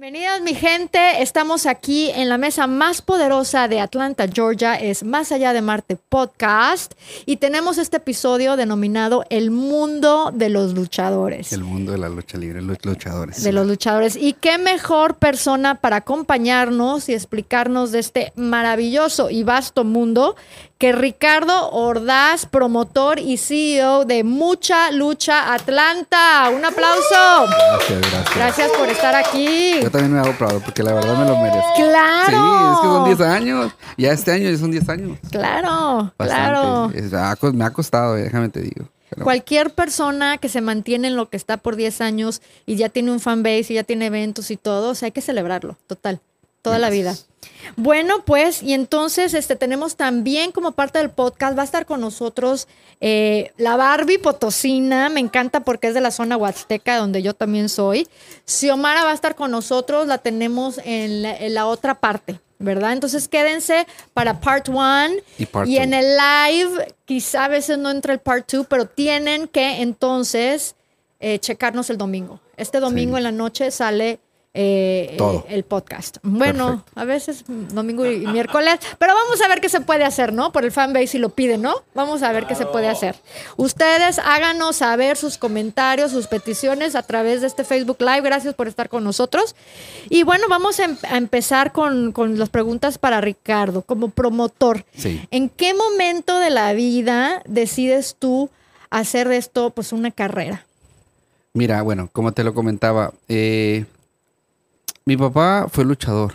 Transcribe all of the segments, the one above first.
Bienvenidas mi gente, estamos aquí en la mesa más poderosa de Atlanta, Georgia, es Más allá de Marte podcast y tenemos este episodio denominado El mundo de los luchadores. El mundo de la lucha libre, los luchadores. De los luchadores. Y qué mejor persona para acompañarnos y explicarnos de este maravilloso y vasto mundo que Ricardo Ordaz, promotor y CEO de Mucha Lucha Atlanta. Un aplauso. Gracias, gracias. Gracias por estar aquí. Yo también me hago proud porque la verdad me lo merezco. Claro. Sí, es que son 10 años. Ya este año ya son 10 años. Claro, Bastante. claro. Me ha costado, eh, déjame te digo. Pero Cualquier persona que se mantiene en lo que está por 10 años y ya tiene un fanbase y ya tiene eventos y todo, o sea, hay que celebrarlo, total, toda la vida. Bueno, pues, y entonces este, tenemos también como parte del podcast, va a estar con nosotros eh, la Barbie Potosina, me encanta porque es de la zona huasteca, donde yo también soy. Xiomara va a estar con nosotros, la tenemos en la, en la otra parte, ¿verdad? Entonces quédense para part one Y part y en el live, quizá a veces no entra el part two, pero tienen que entonces eh, checarnos el domingo. Este domingo Sí. en la noche sale eh, Todo. eh, el podcast. Bueno, Perfecto. a veces domingo y miércoles, pero vamos a ver qué se puede hacer, ¿no? Por el fanbase si lo piden, ¿no? Vamos a ver qué se puede hacer. Ustedes háganos saber sus comentarios, sus peticiones a través de este Facebook Live. Gracias por estar con nosotros. Y bueno, vamos a, em- a empezar con, con las preguntas para Ricardo, como promotor. Sí. ¿En qué momento de la vida decides tú hacer de esto pues una carrera? Mira, bueno, como te lo comentaba, eh, mi papá fue luchador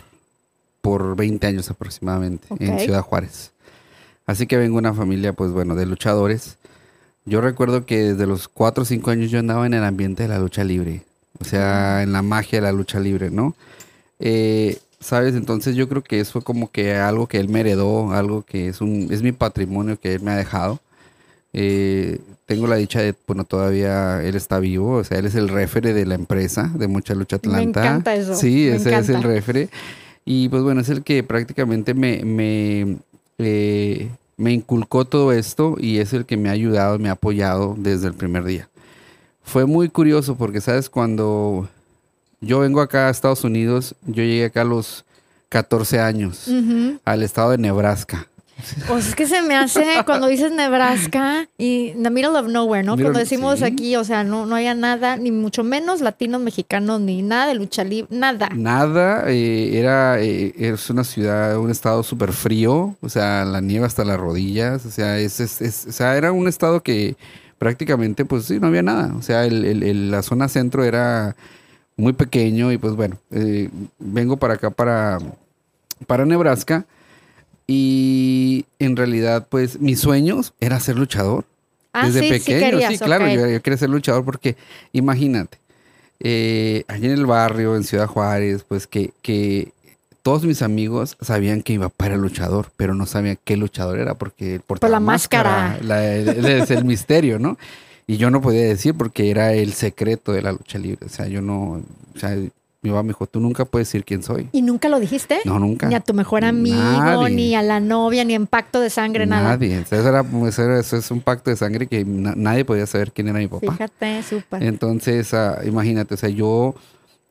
por 20 años aproximadamente en. Ciudad Juárez. Así que vengo de una familia, pues bueno, de luchadores. Yo recuerdo que desde los 4 o 5 años yo andaba en el ambiente de la lucha libre. O sea, en la magia de la lucha libre, ¿no? Eh, ¿Sabes? Entonces yo creo que eso fue como que algo que él me heredó, algo que es, un, es mi patrimonio que él me ha dejado. Eh, tengo la dicha de, bueno, todavía él está vivo, o sea, él es el refere de la empresa de Mucha Lucha Me Atlanta. encanta eso, Sí, me ese es el refere. Y pues bueno, es el que prácticamente me, me, eh, me inculcó todo esto y es el que me ha ayudado, me ha apoyado desde el primer día. Fue muy curioso porque, ¿sabes? Cuando yo vengo acá a Estados Unidos, yo llegué acá a los 14 años, al estado de Nebraska. Pues es que se me hace cuando dices Nebraska y the middle of nowhere, ¿no? Middle- Cuando decimos sí. aquí, o sea, no, no haya nada, ni mucho menos latinos, mexicanos, ni nada de lucha libre, nada. Nada, eh, era, eh, es una ciudad, un estado súper frío, o sea, la nieve hasta las rodillas, o sea, es, es- es- o sea, era un estado que prácticamente, pues sí, no había nada, o sea, el- el- el- la zona centro era muy pequeño y pues bueno, eh, vengo para acá, para, para Nebraska y en realidad, pues mis sueños era ser luchador. Ah, Desde sí, sí pequeño, querías, sí, claro, yo, yo quería ser luchador porque imagínate, eh, allí en el barrio, en Ciudad Juárez, pues que, que todos mis amigos sabían que mi papá era luchador, pero no sabían qué luchador era porque por Por la máscara. es el misterio, ¿no? Y yo no podía decir porque era el secreto de la lucha libre, o sea, yo no, o sea, mi papá me dijo, tú nunca puedes decir quién soy. ¿Y nunca lo dijiste? No, nunca. Ni a tu mejor amigo, Nadie. ni a la novia, ni en pacto de sangre, nada. Nadie. Eso, era, eso, era- eso es un pacto de sangre que na- nadie podía saber quién era mi papá. Fíjate, súper. Entonces, ah, imagínate, o sea, yo,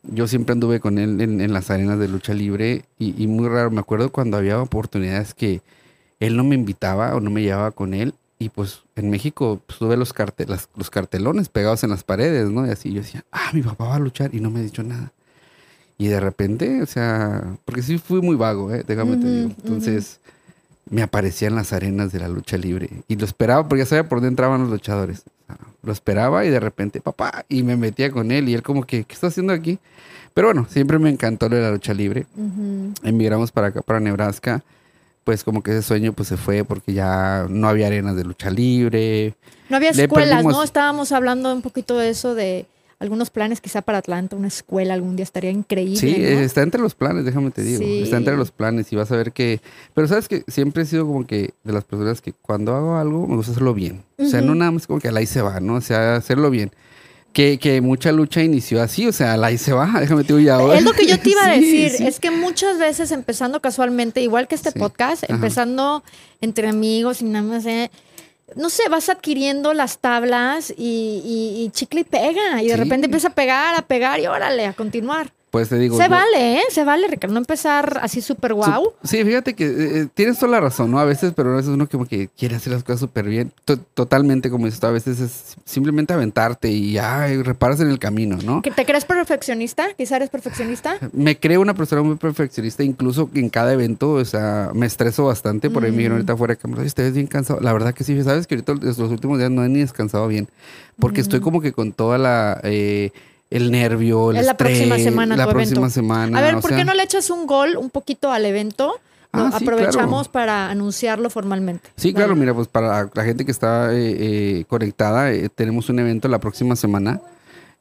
yo siempre anduve con él en, en las arenas de lucha libre y, y muy raro, me acuerdo cuando había oportunidades que él no me invitaba o no me llevaba con él y pues en México pues, tuve los, carte- las- los cartelones pegados en las paredes, ¿no? Y así yo decía, ah, mi papá va a luchar y no me ha dicho nada. Y de repente, o sea, porque sí fui muy vago, ¿eh? déjame te digo. Entonces, me aparecía en las arenas de la lucha libre y lo esperaba porque ya sabía por dónde entraban los luchadores. O sea, Lo esperaba y de repente, papá, y me metía con él y él como que, ¿qué está haciendo aquí? Pero bueno, siempre me encantó lo de la lucha libre. Ujú. Emigramos para acá, para Nebraska. Pues como que ese sueño pues se fue porque ya no había arenas de lucha libre. No había escuelas, perdimos- ¿no? Estábamos hablando un poquito de eso, de algunos planes quizá para Atlanta, una escuela algún día estaría increíble. Sí, ¿no? está entre los planes, déjame te digo. Sí. Está entre los planes y vas a ver que... Pero sabes que siempre he sido como que de las personas que cuando hago algo me gusta hacerlo bien. O sea, no nada más como que ahí se va, ¿no? O sea, hacerlo bien. Que, que mucha lucha inició así, o sea, al ahí se va, déjame te digo ya ahora. Es lo que yo te iba a Sí, decir, sí. es que muchas veces empezando casualmente, igual que este Sí. podcast, Ajá. empezando entre amigos y nada más, eh, no sé, vas adquiriendo las tablas y, y- y chicle y pega, y de repente empieza a pegar, a pegar y órale, a continuar. Pues te digo. Se yo- vale, ¿eh? Se vale, Ricardo. No empezar así súper guau. Sí, fíjate que eh, eh, tienes toda la razón, ¿no? A veces, pero a veces uno como que quiere hacer las cosas súper bien. To- totalmente, como dices tú, a veces es simplemente aventarte y ya reparas en el camino, ¿no? ¿Que ¿Te crees perfeccionista? ¿Quizá eres perfeccionista? Me creo una persona muy perfeccionista, incluso en cada evento, o sea, me estreso bastante. Por ahí me dijeron ahorita fuera de cámara, "Oye, te ves bien cansado. La verdad que sí, sabes que ahorita los últimos días no he ni descansado bien, porque estoy como que con toda la... eh, el nervio, el la estrés, próxima semana La próxima evento. semana. A ver, ¿por sea, qué no le echas un gol un poquito al evento? Ah, sí, aprovechamos claro. para anunciarlo formalmente. Sí, claro, Dale. mira, pues para la gente que está eh, eh, conectada, eh, tenemos un evento la próxima semana,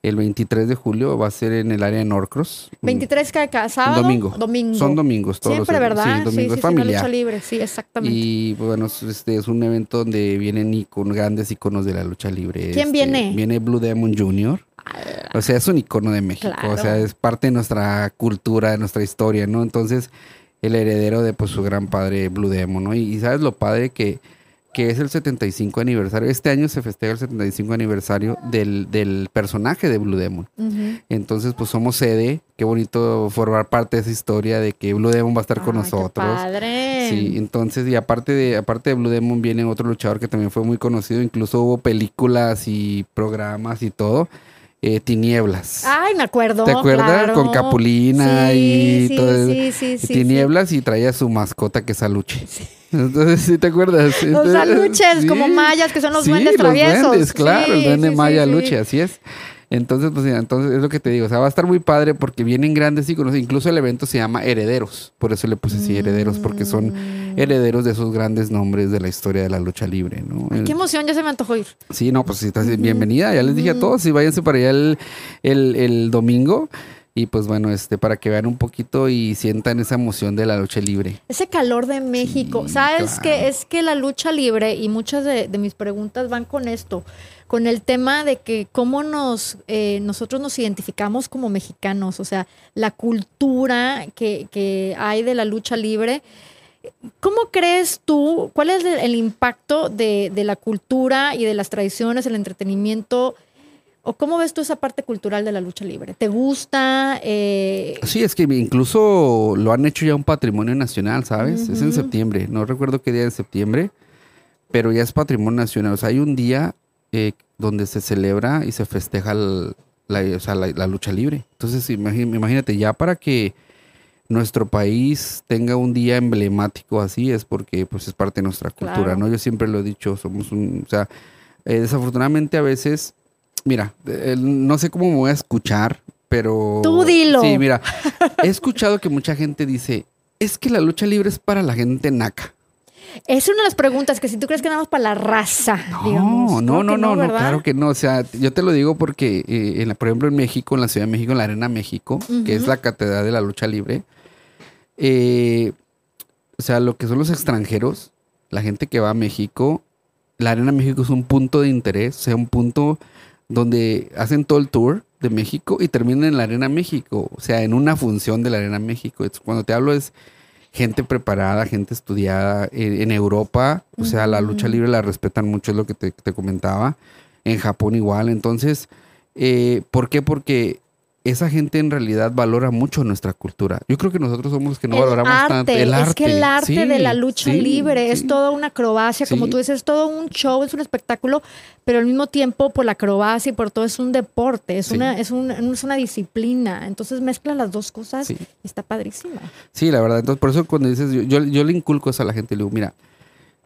el 23 de julio, va a ser en el área de Norcross. 23 cada, sábado. Domingo. Domingo. Son domingos todos Siempre, los ¿verdad? Sí, domingo sí, sí, familiar. lucha libre, sí, exactamente. y pues, bueno, es- este es un evento donde vienen grandes iconos de la lucha libre. ¿Quién Este, viene? Viene Blue Demon Jr. O sea, es un icono de México. Claro. O sea, es parte de nuestra cultura, de nuestra historia, ¿no? Entonces, el heredero de pues su gran padre Blue Demon, ¿no? Y, y sabes lo padre que, que es el 75 aniversario. Este año se festeja el 75 aniversario del, del personaje de Blue Demon. Entonces, pues somos sede. Qué bonito formar parte de esa historia de que Blue Demon va a estar con Ay, qué nosotros. padre. Sí, entonces, y aparte de, aparte de Blue Demon, viene otro luchador que también fue muy conocido, incluso hubo películas y programas y todo. Eh, Tinieblas. Ay, me acuerdo. ¿Te acuerdas? claro. Con Capulina Sí, y sí, todo eso. Sí, sí, Y sí. Tinieblas y traía su mascota que es Aluche. Entonces, ¿sí te acuerdas? Los aluches, como mayas, que son los duendes los traviesos. duendes, claro, el duende maya. Aluche, así es. Entonces, pues entonces es lo que te digo, o sea, va a estar muy padre porque vienen grandes íconos, incluso el evento se llama Herederos, por eso le puse así Herederos, porque son Mm. herederos de esos grandes nombres de la historia de la lucha libre, ¿no? Ay, qué emoción, ya se me antojó ir. Sí, no, pues sí, estás bienvenida. Ya les dije a todos, sí, váyanse para allá el, el, el domingo. Y pues bueno, este, para que vean un poquito y sientan esa emoción de la lucha libre. Ese calor de México. Sí, ¿Sabes claro. que Es que la lucha libre y muchas de, de mis preguntas van con esto, con el tema de que cómo nos eh, nosotros nos identificamos como mexicanos, o sea, la cultura que, que hay de la lucha libre. ¿Cómo crees tú, cuál es el, impacto de, de la cultura y de las tradiciones, el entretenimiento? ¿O cómo ves tú esa parte cultural de la lucha libre? ¿Te gusta? Eh, Sí, es que incluso lo han hecho ya un patrimonio nacional, ¿sabes? Es en septiembre, no recuerdo qué día de septiembre, pero ya es patrimonio nacional. O sea, hay un día eh, donde se celebra y se festeja el- la, o sea, la- la lucha libre. Entonces, imagínate, ya para que nuestro país tenga un día emblemático así es porque pues es parte de nuestra cultura, Claro. ¿no? Yo siempre lo he dicho, somos un, o sea, eh, desafortunadamente a veces, mira, eh, no sé cómo me voy a escuchar, pero... Tú dilo. Sí, mira, he escuchado que mucha gente dice, es que la lucha libre es para la gente naca. Es una de las preguntas que si tú crees que nada más para la raza, No, digamos. no, no, no, no, ¿verdad? claro que no. O sea, yo te lo digo porque, eh, en la- por ejemplo, en México, en la Ciudad de México, en la Arena México, que es la catedral de la lucha libre, eh, o sea, lo que son los extranjeros, la gente que va a México, la Arena México es un punto de interés, o sea, un punto donde hacen todo el tour de México y terminan en la Arena México, o sea, en una función de la Arena México. Cuando te hablo es gente preparada, gente estudiada. Eh, en Europa, o sea, la lucha libre la respetan mucho, es lo que te, te comentaba. En Japón igual. Entonces, eh, ¿por qué? Porque esa gente en realidad valora mucho nuestra cultura. Yo creo que nosotros somos los que no el valoramos arte, tanto el arte. Es que el arte Sí, de la lucha sí, libre es toda una acrobacia, como tú dices, es todo un show, es un espectáculo, pero al mismo tiempo por la acrobacia y por todo es un deporte, es, una, es, un- es una disciplina. Entonces mezcla las dos cosas y está padrísimo. Sí, la verdad. Entonces, por eso cuando dices, yo, yo, yo le inculco eso a la gente, le digo, mira,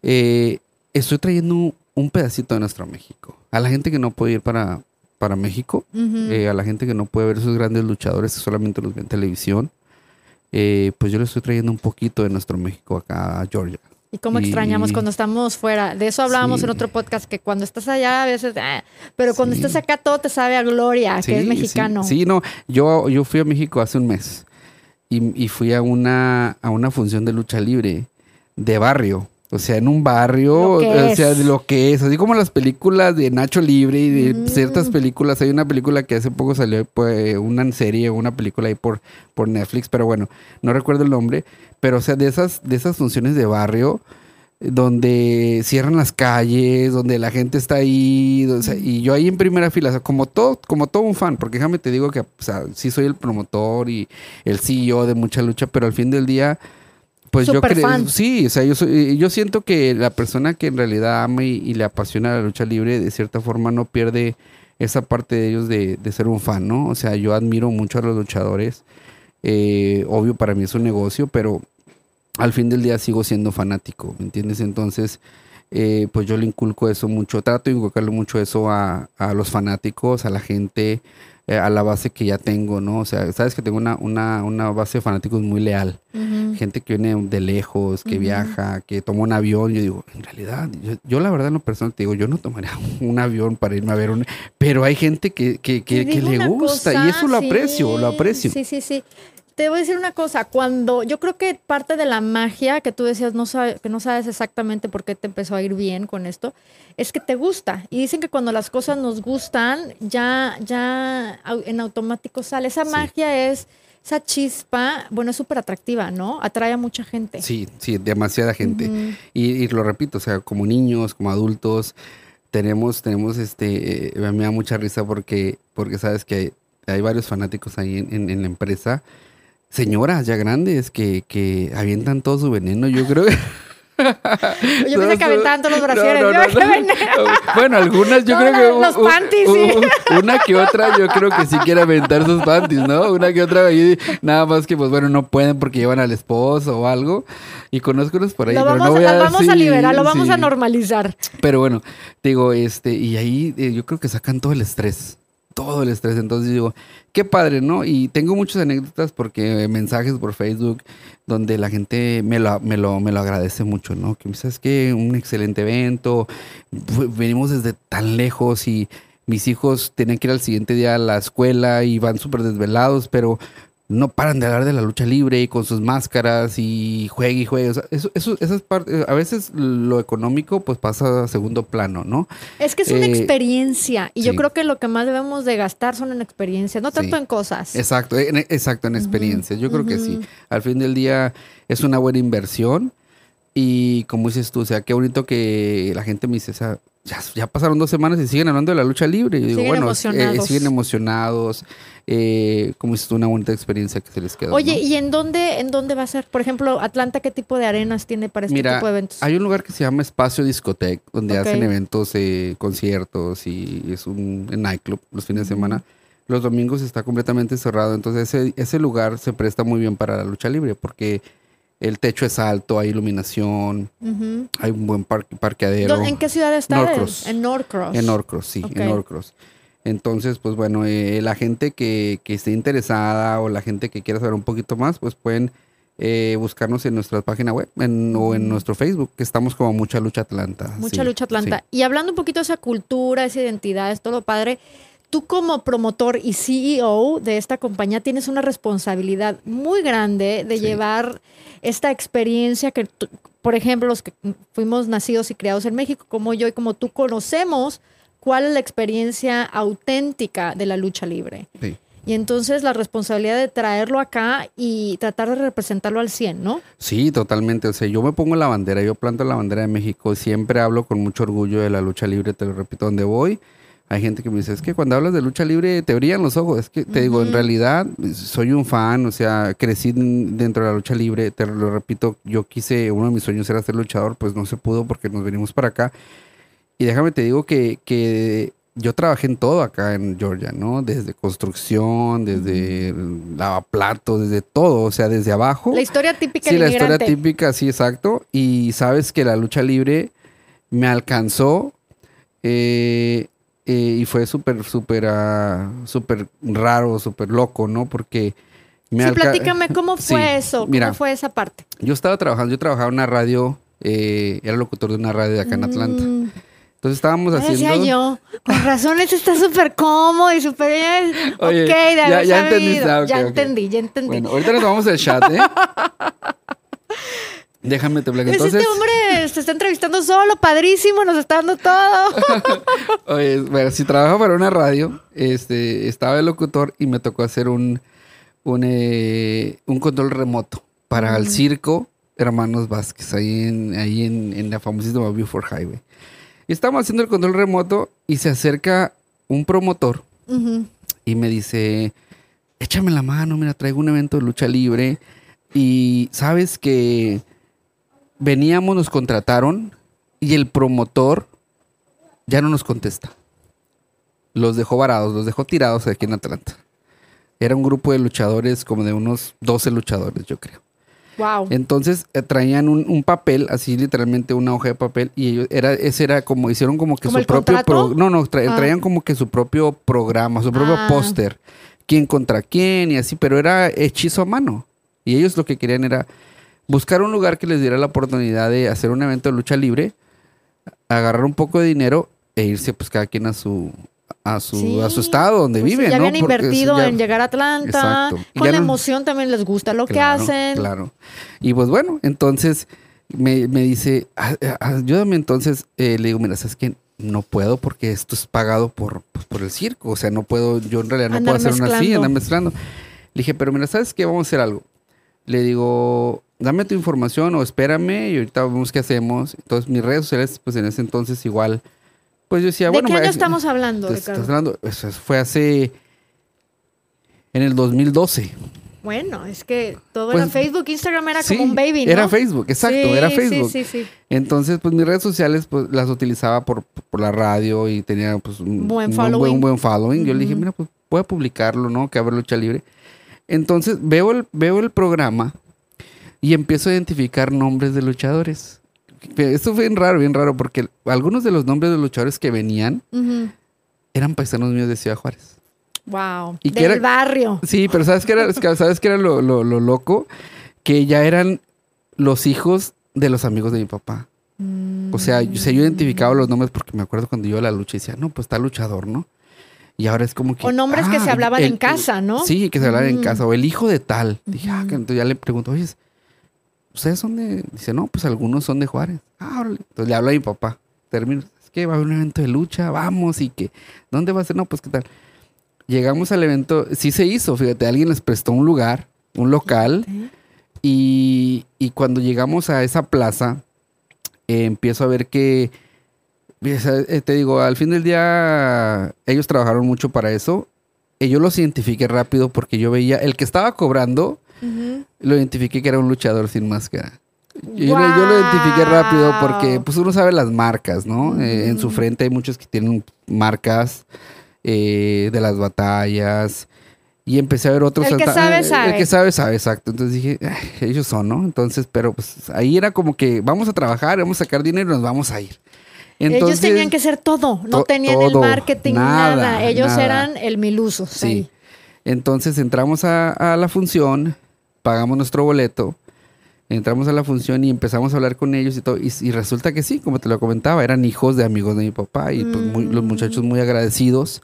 eh, estoy trayendo un pedacito de nuestro México. A la gente que no puede ir para, para México, eh, a la gente que no puede ver esos grandes luchadores, que solamente los ve en televisión, eh, pues yo le estoy trayendo un poquito de nuestro México acá a Georgia. Y cómo Y- extrañamos cuando estamos fuera. De eso hablábamos Sí. en otro podcast, que cuando estás allá a veces, ah, pero cuando Sí. estás acá todo te sabe a gloria, Sí, que es mexicano. Sí, no, yo, yo fui a México hace un mes y, y fui a una, a una función de lucha libre de barrio. O sea, en un barrio, o sea, es. de lo que es, así como las películas de Nacho Libre y de Mm. ciertas películas. Hay una película que hace poco salió, pues, una serie, una película ahí por, por Netflix, pero bueno, no recuerdo el nombre. Pero, o sea, de esas, de esas funciones de barrio, donde cierran las calles, donde la gente está ahí, o sea, y yo ahí en primera fila, o sea, como todo, como todo un fan, porque déjame te digo que, o sea, sí soy el promotor y el CEO de mucha lucha, pero al fin del día, pues yo creo, sí, o sea, yo, soy, yo siento que la persona que en realidad ama y, le apasiona la lucha libre, de cierta forma no pierde esa parte de ellos de, de ser un fan, ¿no? O sea, yo admiro mucho a los luchadores, eh, obvio para mí es un negocio, pero al fin del día sigo siendo fanático, ¿me entiendes? Entonces, eh, pues yo le inculco eso mucho, trato de inculcarle mucho eso a, los fanáticos, a la gente, eh, a la base que ya tengo, ¿no? O sea, sabes que tengo una, una, una base de fanáticos muy leal, gente que viene de lejos, que viaja, que toma un avión, yo digo, en realidad, yo, la verdad en lo personal te digo, yo no tomaría un avión para irme a ver un... Pero hay gente que, que, que, le gusta y eso lo aprecio, lo aprecio. Sí, sí, sí te voy a decir una cosa, cuando yo creo que parte de la magia que tú decías no que no sabes exactamente por qué te empezó a ir bien con esto, es que te gusta. Y dicen que cuando las cosas nos gustan, ya, ya en automático sale. Esa magia es, esa chispa, bueno, es súper atractiva, ¿no? Atrae a mucha gente. Sí, sí, demasiada gente. y, lo repito, o sea, como niños, como adultos, tenemos, tenemos este, eh, me da mucha risa porque, porque sabes que hay, varios fanáticos ahí en, en la empresa señoras ya grandes que, que avientan todo su veneno. Yo creo que. Yo pensé que aventaban todos los brasieres. bueno, algunas yo creo que. Los panties, sí. Una que otra, yo creo que sí quiere aventar sus panties, ¿no? Una que otra, nada más que, pues bueno, no pueden porque llevan al esposo o algo. Y conozco unos por ahí. Lo vamos, pero no vamos a liberar, lo vamos a normalizar. Pero bueno, digo, este, y ahí eh, yo creo que sacan todo el estrés todo el estrés. Entonces digo, qué padre, ¿no? Y tengo muchas anécdotas porque mensajes por Facebook donde la gente me lo, me lo, me lo agradece mucho, ¿no? Que sabes que un excelente evento, venimos desde tan lejos y mis hijos tienen que ir al siguiente día a la escuela y van súper desvelados, pero no paran de hablar de la lucha libre y con sus máscaras y juegue y juegue. eso, eso, esas partes, a veces lo económico pues pasa a segundo plano, ¿no? Es que es una eh, experiencia y yo creo que lo que más debemos de gastar son en experiencias, no tanto en cosas. Exacto, exacto, en experiencias. Yo creo que sí. Al fin del día es una buena inversión y como dices tú, o sea, qué bonito que la gente me dice, o sea, ya, pasaron dos semanas y siguen hablando de la lucha libre. Y digo, siguen bueno, emocionados. Eh, siguen emocionados. Eh, como dices una bonita experiencia que se les quedó. Oye, ¿y en dónde, en dónde va a ser? Por ejemplo, Atlanta, ¿qué tipo de arenas tiene para este tipo de eventos? Hay un lugar que se llama Espacio Discotec, donde hacen eventos, eh, conciertos y es un nightclub los fines de semana. Los domingos está completamente cerrado, entonces ese, ese lugar se presta muy bien para la lucha libre porque el techo es alto, hay iluminación, hay un buen parqueadero. ¿En qué ciudad está? Norcross. En Norcross. En Norcross, sí, en Norcross. Entonces, pues bueno, eh, la gente que, esté interesada o la gente que quiera saber un poquito más, pues pueden eh, buscarnos en nuestra página web o en nuestro Facebook, que estamos como Mucha Lucha Atlanta. Mucha Lucha Atlanta. Y hablando un poquito de esa cultura, esa identidad, es todo padre. Tú como promotor y CEO de esta compañía tienes una responsabilidad muy grande de llevar esta experiencia que, por ejemplo, los que fuimos nacidos y criados en México, como yo y como tú conocemos, cuál es la experiencia auténtica de la lucha libre. Y entonces la responsabilidad de traerlo acá y tratar de representarlo al 100, ¿no? Sí, totalmente. O sea, yo me pongo la bandera, yo planto la bandera de México, siempre hablo con mucho orgullo de la lucha libre, te lo repito, donde voy hay gente que me dice, es que cuando hablas de lucha libre te brillan los ojos. Es que te digo, en realidad soy un fan, o sea, crecí dentro de la lucha libre, te lo repito, yo quise, uno de mis sueños era ser luchador, pues no se pudo porque nos venimos para acá. Y déjame te digo que, que yo trabajé en todo acá en Georgia, ¿no? Desde construcción, desde lavaplatos, desde todo, o sea, desde abajo. La historia típica. Sí, la historia típica, sí, exacto. Y sabes que la lucha libre me alcanzó. Eh, eh, y fue súper, súper, uh, súper raro, súper loco, ¿no? Porque... Me sí, platícame cómo fue eso, cómo fue esa parte. Yo estaba trabajando, yo trabajaba en una radio, eh, era locutor de una radio de acá en Atlanta. Mm. Entonces estábamos haciendo. Decía yo, con razón, eso está súper cómodo y súper bien. Oye, ok, ya, ya entendí. ya entendí, ya entendí. Bueno, ahorita nos vamos al chat, ¿eh? Déjame te platico. Entonces, este hombre se está entrevistando solo, padrísimo, nos está dando todo. Oye, bueno, si trabajo para una radio, este, estaba el locutor y me tocó hacer un, un, eh, un control remoto para el circo hermanos Vázquez, ahí en, ahí en, en la famosísima Buford Highway. Y estamos haciendo el control remoto y se acerca un promotor y me dice, échame la mano, mira, traigo un evento de lucha libre y sabes que veníamos, nos contrataron y el promotor ya no nos contesta. Los dejó varados, los dejó tirados aquí en Atlanta. Era un grupo de luchadores, como de unos 12 luchadores, yo creo. Wow. Entonces eh, traían un, un papel, así literalmente una hoja de papel, y ellos, era, ese era como, hicieron como que ¿Como su propio, pro- no, no, tra- Ah. traían como que su propio programa, su propio Ah. póster, quién contra quién y así, pero era hechizo a mano. Y ellos lo que querían era buscar un lugar que les diera la oportunidad de hacer un evento de lucha libre, agarrar un poco de dinero e irse pues cada quien a su a su, Sí. a su estado donde Pues viven, ya ¿no? habían Porque invertido ya- en llegar a Atlanta. Exacto. Con la no- emoción también les gusta lo que hacen. Claro. Y pues bueno, entonces me, me dice, "Ah, ah, ayúdame entonces. Eh, le digo, mira, sabes que no puedo porque esto es pagado por, pues, por el circo. O sea, no puedo, yo en realidad no Andar puedo hacer una así, andar mezclando. Le dije, pero mira, ¿sabes qué? Vamos a hacer algo. Le digo, dame tu información o espérame y ahorita vemos qué hacemos. Entonces, mis redes sociales, pues en ese entonces igual, pues yo decía, ¿De bueno, qué año es- estamos hablando, te- estás Ricardo? hablando, eso fue hace, en el 2012. Bueno, es que todo Pues, era Facebook, Instagram era Sí, como un baby, ¿no? Era Facebook, exacto, Sí, era sí, Facebook. Sí, sí, Entonces, pues mis redes sociales pues las utilizaba por, por la radio y tenía pues un Buen following. un buen following. Yo le dije, mira, pues voy a publicarlo, ¿no? Que haber lucha libre. Entonces, veo el, veo el programa y empiezo a identificar nombres de luchadores. Esto fue bien raro, bien raro, porque algunos de los nombres de luchadores que venían eran paisanos míos de Ciudad Juárez. Wow. ¿Y Del era? barrio. Sí, pero ¿sabes qué era, ¿sabes qué era lo, lo- lo loco? Que ya eran los hijos de los amigos de mi papá. O sea, yo, o sea, yo identificaba los nombres porque me acuerdo cuando yo la lucha y decía, no, pues está luchador, ¿no? Y ahora es como que... O nombres que ah, se hablaban el- en casa, ¿no? Sí, que se hablaban en Mm. casa. O el hijo de tal. Dije, ah, que entonces ya le pregunto, oye, ¿ustedes son de...? Dice, no, pues algunos son de Juárez. Ah, órale. Entonces le hablo a mi papá. Termino, es que va a haber un evento de lucha, vamos y que... ¿Dónde va a ser? No, pues qué tal. Llegamos al evento, sí se hizo, fíjate, alguien les prestó un lugar, un local. Y, y cuando llegamos a esa plaza, eh, empiezo a ver que, eh, te digo, al fin del día, ellos trabajaron mucho para eso. Y yo los identifiqué rápido porque yo veía, el que estaba cobrando, Lo identifiqué que era un luchador sin máscara. Yo, lo- yo lo identifiqué rápido porque pues uno sabe las marcas, ¿no? Eh, en su frente hay muchos que tienen marcas eh, de las batallas. Y empecé a ver otros. El que sabe, sabe. El que sabe, sabe, exacto. Entonces dije, "Ay, ellos son, ¿no? Entonces, pero pues ahí era como que vamos a trabajar, vamos a sacar dinero y nos vamos a ir. Ellos Entonces, tenían que ser todo, no to- tenían el marketing, nada. nada, Ellos nada. eran el miluso. Sí. Entonces entramos a, a la función, pagamos nuestro boleto, entramos a la función y empezamos a hablar con ellos y todo. Y, y resulta que sí, como te lo comentaba, eran hijos de amigos de mi papá y pues muy- los Mm. muchachos muy agradecidos.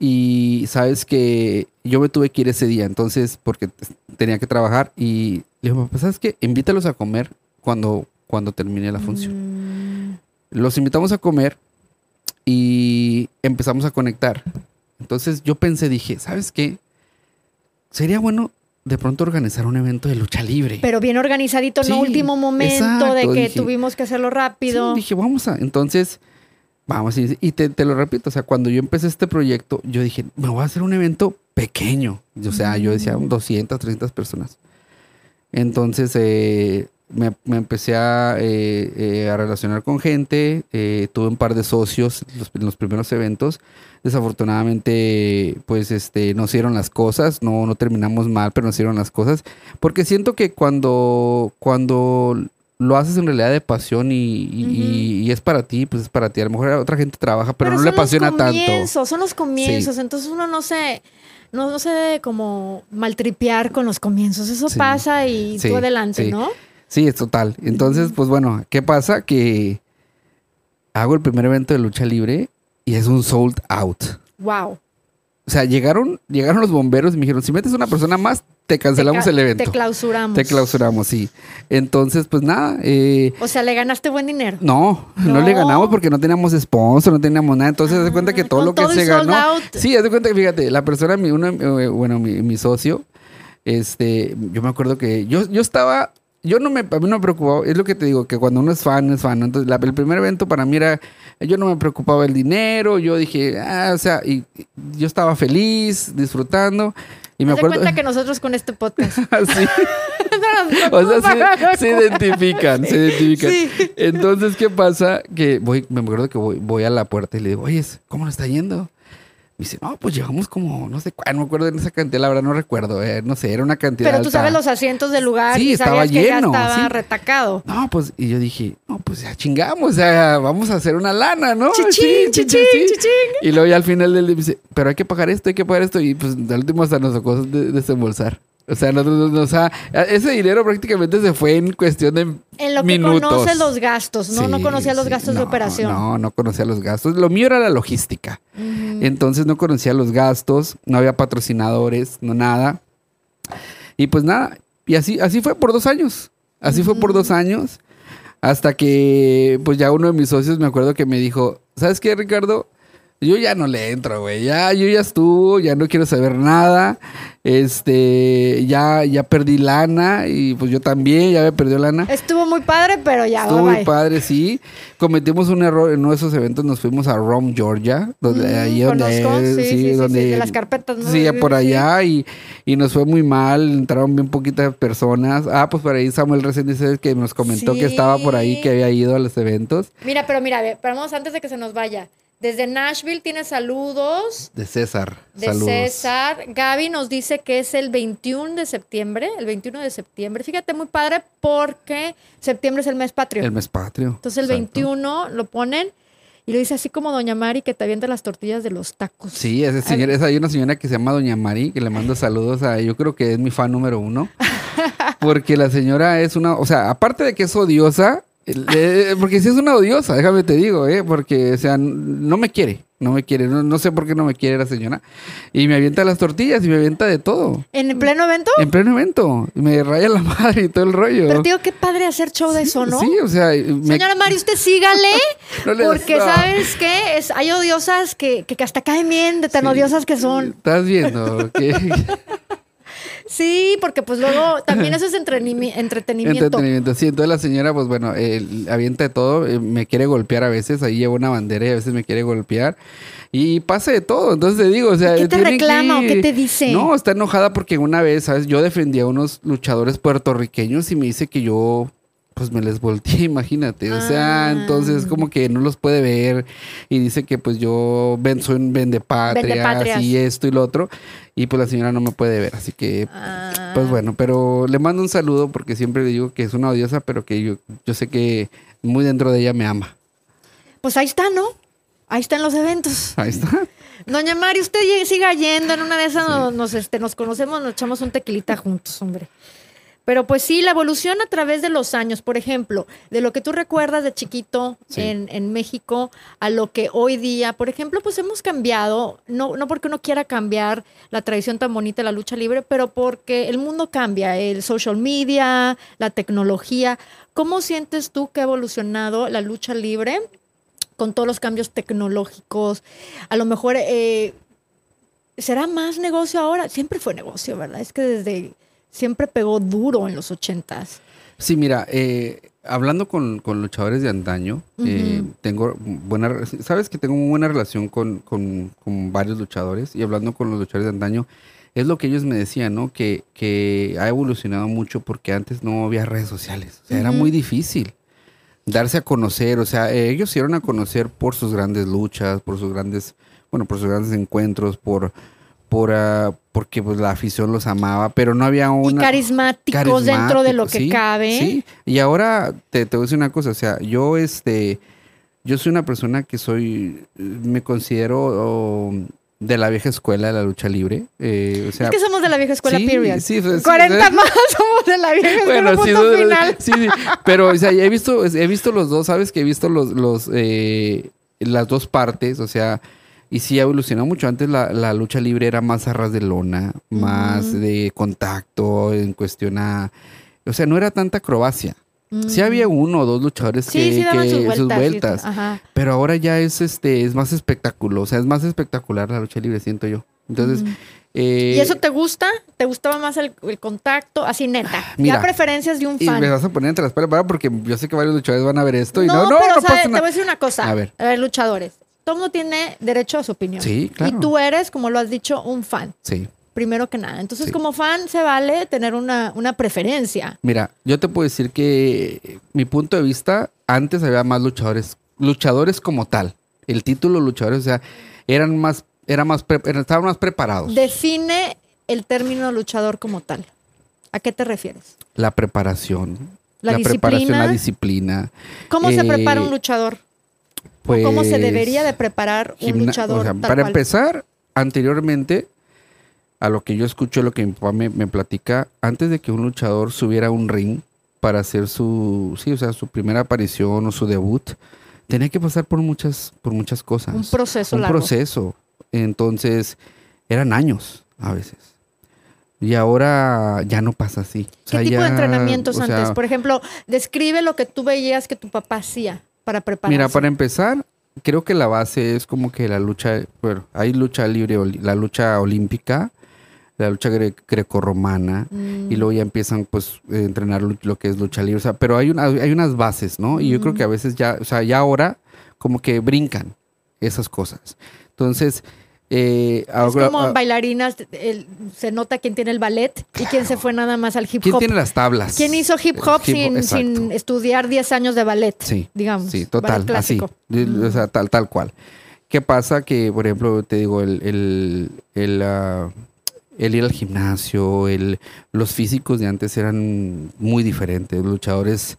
Y sabes que yo me tuve que ir ese día, entonces, porque tenía que trabajar. Y le digo, papá, ¿sabes qué? Invítalos a comer cuando, cuando termine la función. Mm, Los invitamos a comer y empezamos a conectar. Entonces yo pensé, dije, ¿sabes qué? Sería bueno de pronto organizar un evento de lucha libre. Pero bien organizadito, Sí, no último momento de que dije. tuvimos que hacerlo rápido. Sí, dije, vamos a. Entonces, vamos. Y, y te, te lo repito, o sea, cuando yo empecé este proyecto, yo dije, me voy a hacer un evento pequeño. O sea, yo decía Mm. 200, 300 personas. Entonces, eh, me, me empecé a, eh, eh, a relacionar con gente. eh, tuve un par de socios los- en los primeros eventos. Desafortunadamente, pues, este, no se dieron las cosas. No, no terminamos mal, pero no se dieron las cosas. Porque siento que cuando, cuando lo haces en realidad de pasión y, y- Ujú. y- y es para ti, pues es para ti. A lo mejor otra gente trabaja, pero, no le apasiona tanto. Son los comienzos, entonces uno no se, no, no se debe como maltripear con los comienzos. Eso Sí. pasa y Sí, tú adelante, sí. ¿no? Sí, es total. Entonces, pues bueno, ¿qué pasa? Que hago el primer evento de lucha libre y es un sold out. Wow. O sea, llegaron, llegaron los bomberos y me dijeron, si metes una persona más, te cancelamos Te el evento. Te clausuramos. Te clausuramos, sí. Entonces, pues nada, eh, O sea, le ganaste buen dinero. no, no, No. le ganamos porque no teníamos sponsor, no teníamos nada. Entonces, haz de cuenta que Ah, todo lo que todo se ganó. out. Sí, haz de cuenta que, fíjate, la persona, mi, uno, eh, bueno, mi, mi socio, este, yo me acuerdo que yo, yo estaba yo no me, a mí no me preocupaba, es lo que te digo, que cuando uno es fan, es fan. Entonces, la- el primer evento para mí era, yo no me preocupaba el dinero, yo dije, ah, o sea, y, y yo estaba feliz, disfrutando. Y me acuerdo. cuenta que nosotros con este podcast. Sí. O sea, se, se identifican, se identifican. Sí. Entonces, ¿qué pasa? Que voy, me acuerdo que voy, voy a la puerta y le digo, oye, ¿cómo nos está yendo? Me dice, no, pues llevamos como, no sé cuál, no me acuerdo de esa cantidad, la verdad no recuerdo, eh, no sé, era una cantidad Pero tú alta. sabes los asientos del lugar Sí, y estaba sabías que lleno, ya estaba sí. retacado. No, pues, y yo dije, no, pues ya chingamos, o sea, vamos a hacer una lana, ¿no? Chichín, Sí, chichín, sí. chichín. Y luego ya al final él dice, pero hay que pagar esto, hay que pagar esto. Y pues al último hasta nos tocó de- desembolsar. O sea, nosotros, o sea, ese dinero prácticamente se fue en cuestión de En lo que minutos. conoces los gastos, ¿no? no conocía los sí. gastos de No, operación. No, no conocía los gastos. Lo mío era la logística. Entonces no conocía los gastos, no había patrocinadores, no nada. Y pues nada, y así, así fue por dos años. Así fue por dos años. Hasta que, pues ya uno de mis socios me acuerdo que me dijo, ¿sabes qué, Ricardo? Yo ya no le entro, güey. Ya, yo ya estuvo, ya no quiero saber nada. Este, ya, ya perdí lana y pues yo también, ya me perdió lana. Estuvo muy padre, pero ya, Estuvo bye, muy bye. padre, sí. Cometimos un error en uno de esos eventos. Nos fuimos a Rome, Georgia, donde Mm, ahí donde, conozco, sí, sí, sí, sí, donde de las carpetas, ¿no? Sí, por Sí. allá y, y nos fue muy mal. Entraron bien poquitas personas. Ah, pues por ahí Samuel recién dice que nos comentó que estaba por ahí, Sí. que había ido a los eventos Mira, pero mira, pero vamos antes de que se nos vaya. Desde Nashville tiene saludos de César. de Saludos. César. Gaby nos dice que es el 21 de septiembre, el 21 de septiembre. Fíjate, muy padre porque septiembre es el mes patrio. El mes patrio. Entonces el Exacto. 21 lo ponen y lo dice así como Doña Mari que te avienta las tortillas de los tacos. Sí, ese señor, esa, hay una señora que se llama Doña Mari, que le mando saludos a yo creo que es mi fan número uno. Porque la señora es una, o sea, aparte de que es odiosa, eh, porque sí es una odiosa, déjame te digo, eh, porque, o sea, no me quiere, no me quiere, no, no sé por qué no me quiere la señora. Y me avienta las tortillas y me avienta de todo. ¿En pleno evento? En pleno evento. Y me raya la madre y todo el rollo. Pero digo, qué padre hacer show de eso, ¿no? Sí, o sea, me- Señora Mari, usted sígale, No porque. ¿sabes qué? Es, hay odiosas que, que hasta caen bien de tan Sí. odiosas que son. Estás viendo que Sí, porque pues luego también eso es entretenimi- entretenimiento. Entretenimiento. Sí, entonces la señora, pues bueno, eh, avienta de todo, eh, me quiere golpear a veces, ahí lleva una bandera y a veces me quiere golpear. Y pasa de todo, entonces te digo, o sea... ¿Y qué te reclama o qué te dice? No, está enojada porque una vez, ¿sabes? Yo defendí a unos luchadores puertorriqueños y me dice que yo, pues me les volteé, imagínate. O sea, Ah. entonces como que no los puede ver y dice que pues yo ven, soy un vendepatria, así esto y lo otro. Y pues la señora no me puede ver, así que Ah. pues bueno, pero le mando un saludo porque siempre le digo que es una odiosa, pero que yo, yo sé que muy dentro de ella me ama. Pues ahí está, ¿no? Ahí están los eventos. Ahí está. Doña Mari, usted siga yendo. En una de esas nos, nos, este, nos conocemos, nos echamos un tequilita juntos, hombre. Pero pues sí, la evolución a través de los años, por ejemplo, de lo que tú recuerdas de chiquito Sí. en, en México a lo que hoy día, por ejemplo, pues hemos cambiado, no, no porque uno quiera cambiar la tradición tan bonita de la lucha libre, pero porque el mundo cambia, el social media, la tecnología. ¿Cómo sientes tú que ha evolucionado la lucha libre con todos los cambios tecnológicos? A lo mejor... eh, ¿Será más negocio ahora? Siempre fue negocio, ¿verdad? Es que desde siempre pegó duro en los ochentas. Sí, mira, eh, hablando con, con luchadores de antaño, eh, tengo buena, sabes que tengo muy buena relación con, con- con varios luchadores y hablando con los luchadores de antaño, es lo que ellos me decían, ¿no? Que, que ha evolucionado mucho porque antes no había redes sociales, o sea, era muy difícil darse a conocer, o sea, eh, ellos se dieron a conocer por sus grandes luchas, por sus grandes, bueno, por sus grandes encuentros, por, por, ah, porque pues la afición los amaba, pero no había Y una carismáticos dentro de lo que sí, cabe. Sí, y ahora te, te voy a decir una cosa, o sea, yo este, yo soy una persona que soy, me considero oh, de la vieja escuela de la lucha libre, eh, o sea, es que somos de la vieja escuela, sí, period. sí, pues, sí, 40 sí. más somos de la vieja escuela, bueno, punto final. sí, sí, pero o sea, he visto, he visto los dos, sabes que he visto los, los, eh, las dos partes, o sea, y sí ha evolucionado mucho. Antes la, la lucha libre era más a ras de lona, más de contacto, en cuestión a, o sea, no era tanta acrobacia. Sí había uno o dos luchadores. Sí, que, sí daban que sus vueltas. pero ahora ya es este, es más espectáculo, o sea, es más espectacular la lucha libre, siento yo. Entonces. Eh, ¿Y eso te gusta? ¿Te gustaba más el, el contacto? Así neta. Mira, ya preferencias de un Y fan. me vas a poner entre la espalda y pared porque yo sé que varios luchadores van a ver esto y no, no, pero no pasa te voy a decir una cosa. A ver. luchadores. Todo mundo tiene derecho a su opinión. Sí, claro. Y tú eres, como lo has dicho, un fan. Sí. Primero que nada. Entonces, Sí. como fan, se vale tener una, una preferencia. Mira, yo te puedo decir que eh, mi punto de vista, antes había más luchadores, luchadores como tal. El título luchadores, o sea, eran más, eran más, estaban más preparados. Define el término luchador como tal. ¿A qué te refieres? La preparación. La preparación, disciplina. la disciplina. ¿Cómo se Eh, prepara un luchador? Pues, ¿O ¿Cómo se debería de preparar un luchador? o sea, tal para cual? empezar, anteriormente, a lo que yo escucho, lo que mi papá me, me platica, antes de que un luchador subiera a un ring para hacer su, sí, o sea, su primera aparición o su debut, tenía que pasar por muchas, por muchas cosas. Un proceso un largo. proceso. Entonces, eran años a veces. Y ahora ya no pasa así. O ¿Qué tipo de entrenamientos o sea, antes? Por ejemplo, describe lo que tú veías que tu papá hacía para prepararse. Mira, para empezar, creo que la base es como que la lucha, bueno, hay lucha libre, la lucha olímpica, la lucha gre- grecorromana, y luego ya empiezan pues a entrenar lu- lo que es lucha libre, o sea, pero hay, hay unas bases, ¿no? Y yo creo que a veces ya, o sea, ya ahora como que brincan esas cosas. Entonces, eh, Es ahora- como ah, bailarinas, el- se nota quién tiene el ballet y quién se fue nada más al hip ¿quién hop. tiene las tablas? ¿Quién hizo hip hop, Hip sin, sin estudiar 10 años de ballet? Sí, digamos. Sí, total, así. De- O sea, tal, tal cual. ¿Qué pasa? Que, por ejemplo, te digo, el, el, el, ah, el ir al gimnasio, el, los físicos de antes eran muy diferentes. Los luchadores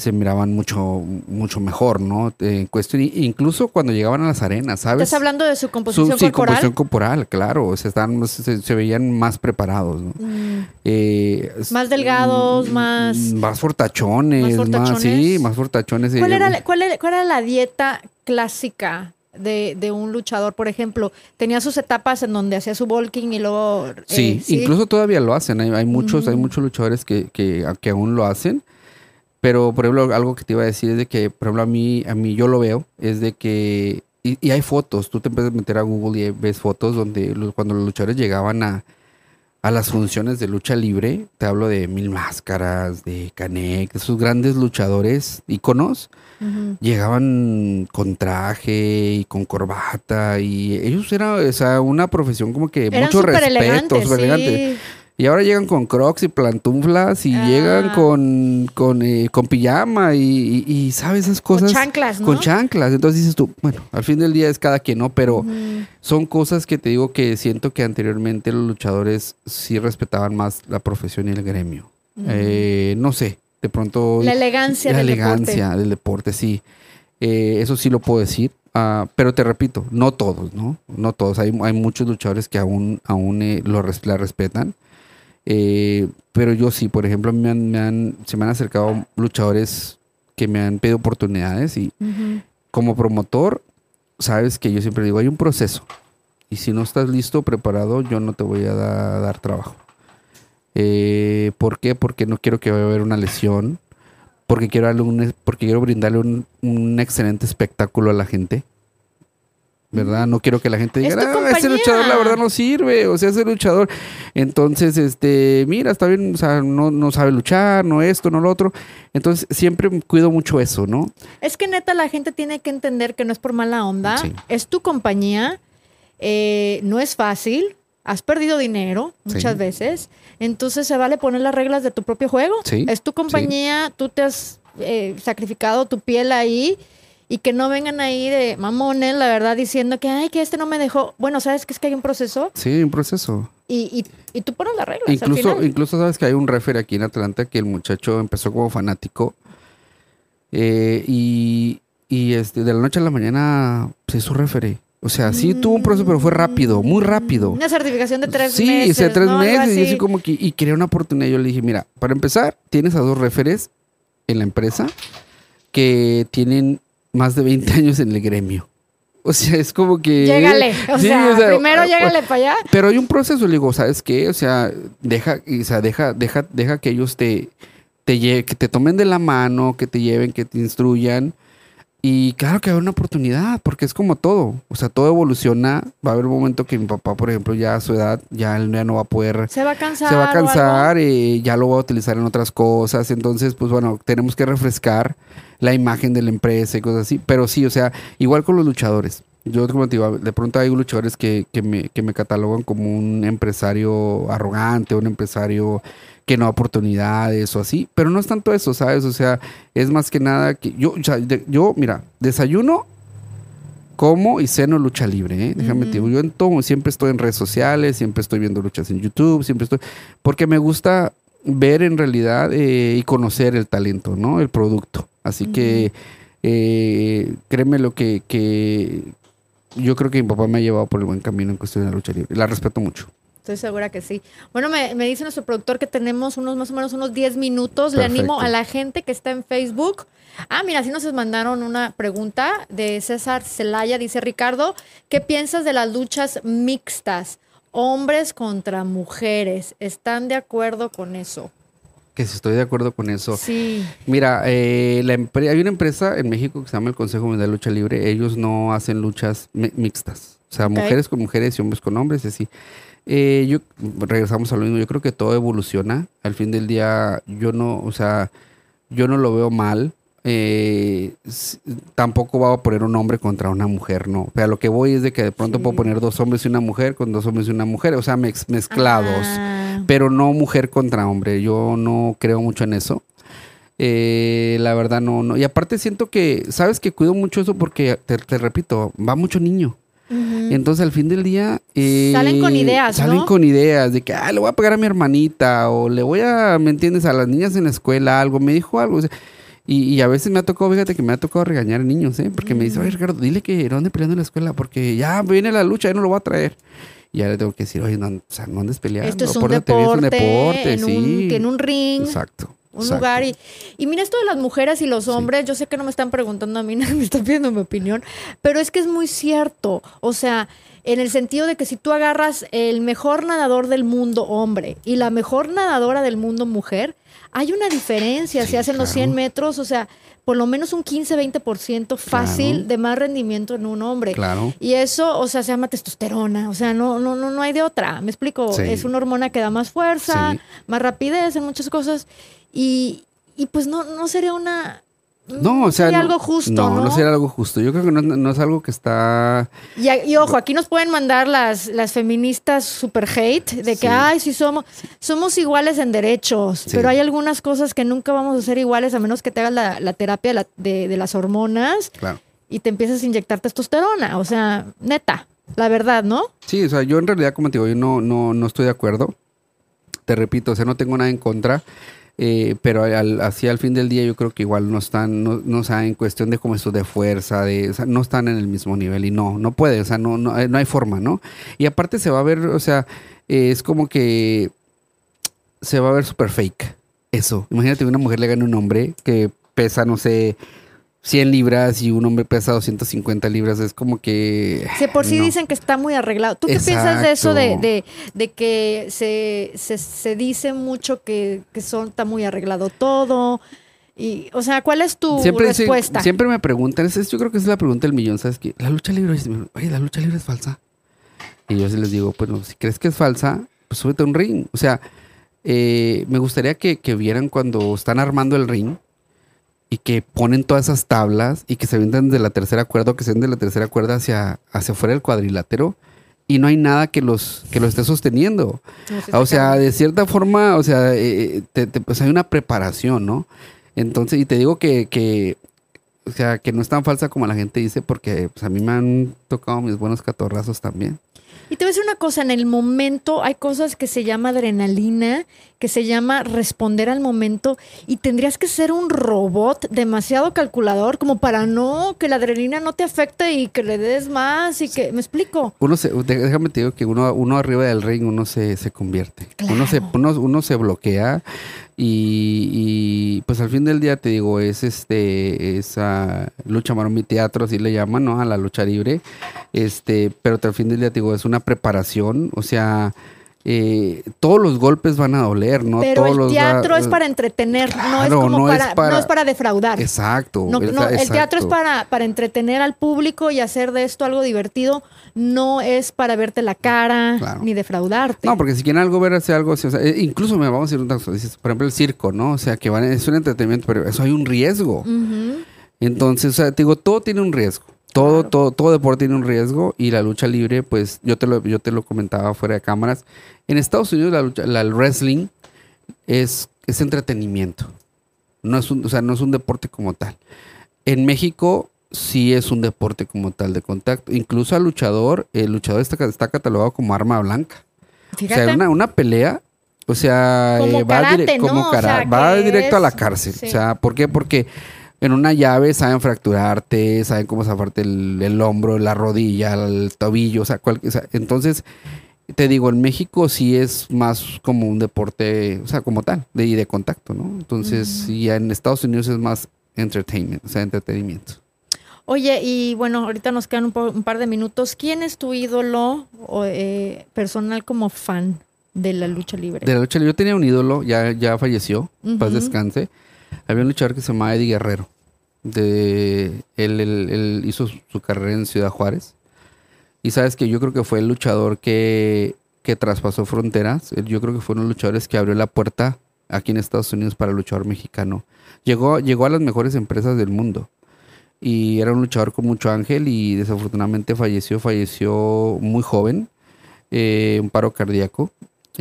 se miraban mucho, mucho mejor, ¿no? En cuestión, incluso cuando llegaban a las arenas, ¿sabes? Estás hablando de su Su- composición sí, corporal. composición corporal, claro. O sea, estaban, se, se veían más preparados, ¿no? Mm, Eh, Más delgados, mm, más- Más fortachones, ¿Más más, fortachones? sí, más fortachones. ¿Cuál, eh, era, la- cuál, era, cuál era la dieta clásica de, de un luchador? Por ejemplo, tenía sus etapas en donde hacía su bulking y luego... eh, Sí, incluso todavía lo hacen. Hay, hay muchos, hay Mm. muchos luchadores que, que, que aún lo hacen. Pero, por ejemplo, algo que te iba a decir es de que, por ejemplo, a mí, a mí yo lo veo, es de que, y, y hay fotos, tú te puedes meter a Google y ves fotos donde los- cuando los luchadores llegaban a, a las funciones de lucha libre, te hablo de Mil Máscaras, de Canek, esos grandes luchadores, íconos, llegaban con traje y con corbata y ellos eran, o sea, una profesión como que Eran mucho respeto, súper elegante. sí. Y ahora llegan con crocs y plantunflas y Ah. llegan con, con, eh, con pijama y, y- y, sabes esas Con cosas. chanclas, ¿no? Con chanclas. Entonces dices tú, bueno, al fin del día es cada quien, ¿no? Pero son cosas que te digo que siento que anteriormente los luchadores sí respetaban más la profesión y el gremio. Eh, no sé, de pronto... La elegancia la del elegancia deporte. del deporte, sí. Eh, eso sí lo puedo decir. Ah, pero te repito, no todos, ¿no? No todos. Hay, hay muchos luchadores que aún, aún eh, lo res- la respetan. Eh, pero yo sí, por ejemplo, me han, me han- se me han acercado luchadores que me han pedido oportunidades y como promotor, sabes que yo siempre digo, hay un proceso. Y si no estás listo preparado, yo no te voy a da- dar trabajo. Eh, ¿Por qué? Porque no quiero que vaya a haber una lesión. Porque quiero, darle un, porque quiero brindarle un, un excelente espectáculo a la gente. ¿Verdad? No quiero que la gente diga, "Ah, ese compañía". luchador la verdad no sirve, o sea, ese luchador. Entonces, este, mira, está bien, o sea, no, no sabe luchar, no esto, no lo otro. Entonces, siempre cuido mucho eso, ¿no? Es que neta la gente tiene que entender que no es por mala onda, Sí. es tu compañía, eh, no es fácil, has perdido dinero muchas Sí. veces, entonces se vale poner las reglas de tu propio juego. Sí, Es tu compañía, tú te has eh, sacrificado tu piel ahí y que no vengan ahí de mamones, la verdad, diciendo que, ay, que este no me dejó. Bueno, sabes que es que hay un proceso Sí, un proceso. y, y, y tú pones las reglas. al Incluso, final. incluso sabes que hay un refer aquí en Atlanta que el muchacho empezó como fanático eh, y, y, este, de la noche a la mañana se hizo referee. O sea, sí tuvo un proceso, pero fue rápido, muy rápido. Una certificación de tres sí, meses. hice tres meses y así. como que y quería una oportunidad. Yo le dije, mira, para empezar, tienes a dos referes en la empresa que tienen más de 20 años en el gremio. O sea, es como que... Llégale, o, Sí, sea, o sea, primero llégale para allá. pero hay un proceso, le digo, ¿sabes qué? O sea, deja, o sea, deja, deja, deja que ellos te, te que te tomen de la mano, que te lleven, que te instruyan. Y claro que va a haber una oportunidad, porque es como todo. O sea, todo evoluciona. Va a haber un momento que mi papá, por ejemplo, ya a su edad, ya él ya no va a poder. Se va a cansar. Se va a cansar y ya lo va a utilizar en otras cosas. Entonces, pues bueno, tenemos que refrescar la imagen de la empresa y cosas así. Pero sí, o sea, igual con los luchadores. Yo, como te digo, de pronto hay luchadores que, que, me, que me catalogan como un empresario arrogante, un empresario que no da oportunidades o así, pero no es tanto eso, ¿sabes? O sea, es más que nada que yo, o sea, de- yo mira, desayuno, como y ceno lucha libre, ¿eh? Déjame te digo, yo en todo, siempre estoy en redes sociales, siempre estoy viendo luchas en YouTube, siempre estoy, porque me gusta ver en realidad eh, y conocer el talento, ¿no? El producto. Así que eh, créeme lo que, que yo creo que mi papá me ha llevado por el buen camino en cuestión de la lucha libre. La respeto mucho. Estoy segura que sí. Bueno, me, me dice nuestro productor que tenemos unos más o menos unos 10 minutos. Le animo a la gente que está en Facebook. Ah, mira, sí nos mandaron una pregunta de César Celaya. Dice Ricardo, ¿qué piensas de las luchas mixtas? Hombres contra mujeres. ¿Están de acuerdo con eso? Que si estoy de acuerdo con eso. Sí. Mira, eh, la hay una empresa en México que se llama el Consejo Mundial de Lucha Libre. Ellos no hacen luchas mi- mixtas. O sea, mujeres con mujeres y hombres con hombres y así. Eh, yo, regresamos a lo mismo. Yo creo que todo evoluciona. Al fin del día, yo no, o sea, yo no lo veo mal. Eh, tampoco va a poner un hombre contra una mujer, no. O sea, lo que voy es de que de pronto Sí. puedo poner dos hombres y una mujer con dos hombres y una mujer. O sea, mez- mezclados Ah, pero no mujer contra hombre. Yo no creo mucho en eso. Eh, la verdad no, no. Y aparte siento que, sabes que cuido mucho eso porque, te, te repito, va mucho niño. Entonces al fin del día... eh, Salen con ideas, Salen ¿no? con ideas de que, ah, le voy a pegar a mi hermanita o le voy a, ¿me entiendes? A las niñas en la escuela algo, me dijo algo. o sea, y, y a veces me ha tocado, fíjate que me ha tocado regañar a niños, ¿eh? Porque me dice, oye Ricardo, dile que no ande peleando en la escuela porque ya viene la lucha, ya no lo voy a traer. Y ya le tengo que decir, oye, no, o sea, no andes peleando. Esto es un pórtate bien, deporte, es un deporte, en, sí. un, tiene un ring. Exacto. Un exacto. lugar y, y mira esto de las mujeres y los hombres, yo sé que no me están preguntando a mí, nadie me está pidiendo mi opinión, pero es que es muy cierto, o sea, en el sentido de que si tú agarras el mejor nadador del mundo hombre y la mejor nadadora del mundo mujer, hay una diferencia, Sí, si hacen los claro. 100 metros, o sea, por lo menos un 15-20% fácil Claro. de más rendimiento en un hombre. Claro. Y eso, o sea, se llama testosterona, o sea, no, no, no, no hay de otra. Me explico, Sí. es una hormona que da más fuerza, más rapidez en muchas cosas. Y, y pues no, no sería una. No, o sea, sería no, algo justo. No, No, no, sería algo justo. Yo creo que no, no es algo que está. Y, ojo, aquí nos pueden mandar las, las feministas super hate de que, Sí. ay, sí somos, somos iguales en derechos, Sí. pero hay algunas cosas que nunca vamos a ser iguales a menos que te hagas la, la terapia de, la- de- de las hormonas Claro. y te empiezas a inyectar testosterona. O sea, neta, la verdad, ¿no? Sí, o sea, yo en realidad, como te digo, yo no, no, no estoy de acuerdo. Te repito, o sea, no tengo nada en contra. Eh, pero al, así al fin del día yo creo que igual no están, no, no o sea, en cuestión de como esto de fuerza, de, o sea, no están en el mismo nivel y no, no puede, o sea, no, no, eh, no hay forma, ¿no? Y aparte se va a ver, o sea, eh, es como que se va a ver súper fake. Eso. Imagínate que una mujer le gane un hombre que pesa, no sé, 100 libras y un hombre pesa 250 libras. Es como que. Si por sí no. dicen que está muy arreglado. ¿Tú qué piensas de eso de, de, de que se, se, se dice mucho que, que son, está muy arreglado todo? Y, o sea, ¿cuál es tu Siempre, respuesta? siempre me preguntan, es- yo creo que es la pregunta del millón, ¿sabes qué? La lucha libre, oye, la lucha libre es falsa. Y yo sí les digo, bueno, si crees que es falsa, pues súbete a un ring. O sea, eh, me gustaría que, que vieran cuando están armando el ring y que ponen todas esas tablas y que se vendan de la tercera cuerda o que se den de la tercera cuerda hacia, hacia fuera del cuadrilátero y no hay nada que los, que los esté sosteniendo. O sea, de cierta forma, o sea, eh, te- te- pues hay una preparación, ¿no? Entonces, y te digo que, que, o sea, que no es tan falsa como la gente dice, porque pues, a mí me han tocado mis buenos catorrazos también. Y te voy a decir una cosa, en el momento hay cosas que se llama adrenalina, que se llama responder al momento, y tendrías que ser un robot demasiado calculador como para no, que la adrenalina no te afecte y que le des más y que, ¿me explico? Uno se, déjame te digo que uno, uno arriba del ring, uno se, se convierte. Uno, se, uno, uno se bloquea y, y, pues al fin del día te digo, es este, esa lucha maromí teatro, así le llaman, ¿no? A la lucha libre. Este, pero al fin del día te digo, es una preparación, o sea, eh, todos los golpes van a doler, ¿no? Pero todos el teatro es para entretener, no es como no es para, para- no es para defraudar. Exacto. No, el teatro es para, para entretener al público y hacer de esto algo divertido, no es para verte la cara Claro. ni defraudarte. No, porque si quieren algo ver, hacer algo. O sea, eh, incluso me vamos a decir una cosa, dices, por ejemplo, el circo, ¿no? O sea, que van, es un entretenimiento, pero eso hay un riesgo. Entonces, o sea, te digo, todo tiene un riesgo. Todo, Claro. todo, todo deporte tiene un riesgo y la lucha libre, pues yo te lo, yo te lo comentaba fuera de cámaras. En Estados Unidos la lucha- la- el wrestling es, es entretenimiento. No es un, o sea, no es un deporte como tal. En México sí es un deporte como tal de contacto. Incluso al luchador, el luchador está, está catalogado como arma blanca. Fíjate. O sea, una, una pelea, o sea, Como eh, va, karate, dire- ¿no? como O cara- sea, va directo a la cárcel. sí. O sea, ¿por qué? Porque en una llave saben fracturarte, saben cómo zafarte el, el hombro, la rodilla, el tobillo, o sea, cual- o sea, entonces te digo, en México sí es más como un deporte, o sea, como tal, de, y de contacto, ¿no? Entonces, y en Estados Unidos es más entertainment, o sea, entretenimiento. Oye, y bueno, ahorita nos quedan un, un par de minutos. ¿Quién es tu ídolo o, eh, personal como fan de la lucha libre? De la lucha libre, yo tenía un ídolo, ya, ya falleció, paz Ujú. descanse. Había un luchador que se llamaba Eddie Guerrero. De, él, él- él hizo su, carrera en Ciudad Juárez. Y sabes que yo creo que fue el luchador que, que traspasó fronteras. Él- Yo creo que fue uno de los luchadores que abrió la puerta aquí en Estados Unidos para el luchador mexicano. Llegó, llegó a las mejores empresas del mundo. Y era un luchador con mucho ángel y desafortunadamente falleció, falleció muy joven, eh, un paro cardíaco.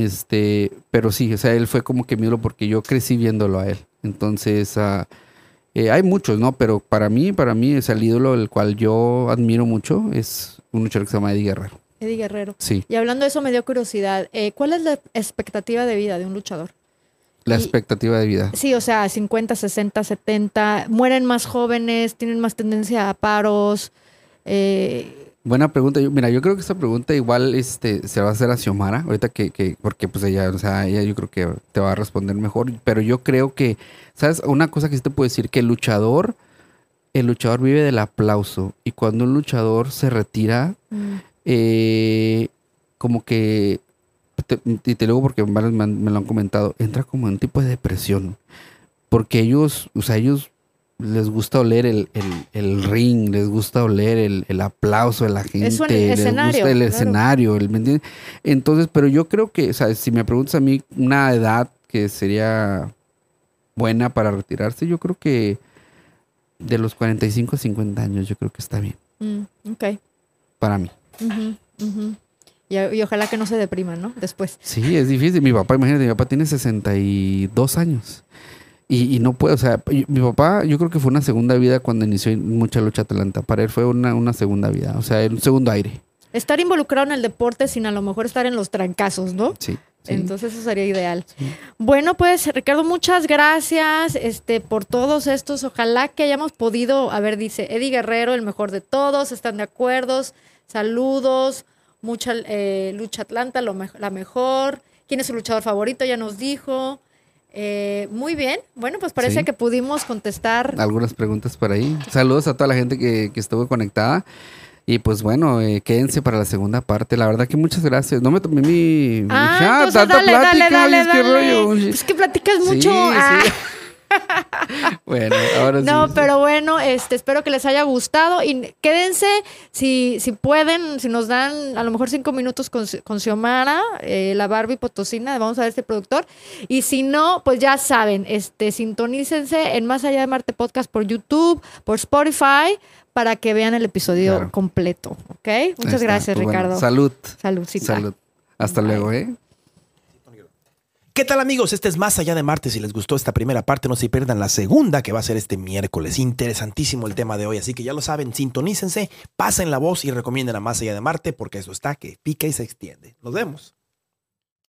Este, pero sí, o sea, él fue como que mi ídolo porque yo crecí viéndolo a él. Entonces, ah, eh, hay muchos, ¿no? Pero para mí, para mí es el ídolo el cual yo admiro mucho, es un luchador que se llama Eddie Guerrero. Eddie Guerrero. Sí, Y hablando de eso me dio curiosidad. eh, ¿Cuál es la expectativa de vida de un luchador? la Y- expectativa de vida. Sí, o sea, 50, 60, 70, mueren más jóvenes, tienen más tendencia a paros. eh, Buena pregunta. Yo, mira, yo creo que esta pregunta igual este, se va a hacer a Xiomara, ahorita que, que, porque pues ella, o sea, ella yo creo que te va a responder mejor, pero yo creo que, ¿sabes? Una cosa que sí te puedo decir, que el luchador, el luchador vive del aplauso y cuando un luchador se retira, mm, eh, como que, te- y te lo digo porque varios me, me lo han comentado, entra como en un tipo de depresión. Porque ellos, o sea, ellos les gusta oler el, el- el ring, les gusta oler el, el aplauso de la gente, Es les escenario, gusta el claro. escenario, el, ¿me entiendes? Entonces, pero yo creo que, o sea, si me preguntas a mí una edad que sería buena para retirarse, yo creo que de los 45 a 50 años, yo creo que está bien, mm, ok. para mí. y ojalá que no se depriman, ¿no? Después. Sí, es difícil. Mi papá, imagínate, mi papá tiene 62 años. Y, y no puede, o sea, mi papá, yo creo que fue una segunda vida cuando inició mucha lucha Atlanta. Para él fue una, una segunda vida, o sea, un segundo aire. Estar involucrado en el deporte sin a lo mejor estar en los trancazos, ¿no? Sí. sí. Entonces eso sería ideal. Sí. Bueno, pues Ricardo, muchas gracias este, por todos estos. Ojalá que hayamos podido, a ver, dice Eddie Guerrero, el mejor de todos, están de acuerdo. Saludos, mucha eh, lucha Atlanta, lo mej- la mejor. ¿Quién es su luchador favorito? Ya nos dijo. Eh, muy bien. Bueno, pues parece Sí. que pudimos contestar. Algunas preguntas por ahí. Saludos a toda la gente que, que estuvo conectada. Y pues bueno, eh, quédense para la segunda parte. La verdad que muchas gracias. No me tomé mi, mi Ah, chat, entonces tanta dale, dale, plática, dale, oye, es que dale. rollo. Es que platicas Sí, mucho. sí. Ah. bueno, ahora sí. No, sí. pero bueno, este, espero que les haya gustado y quédense, si, si pueden, si nos dan a lo mejor cinco minutos con, con Xiomara, eh, la Barbie Potosina, vamos a ver este productor, y si no, pues ya saben, este, sintonícense en Más Allá de Marte Podcast por YouTube, por Spotify, para que vean el episodio Claro. completo, ¿ok? Muchas gracias, Pues bueno, Ricardo. salud. Saludcita. Salud. Hasta Bye. luego, ¿eh? ¿Qué tal amigos? Este es Más Allá de Marte. Si les gustó esta primera parte, no se pierdan la segunda que va a ser este miércoles. Interesantísimo el tema de hoy, así que ya lo saben, sintonícense, pasen la voz y recomienden a Más Allá de Marte porque eso está que pica y se extiende. Nos vemos.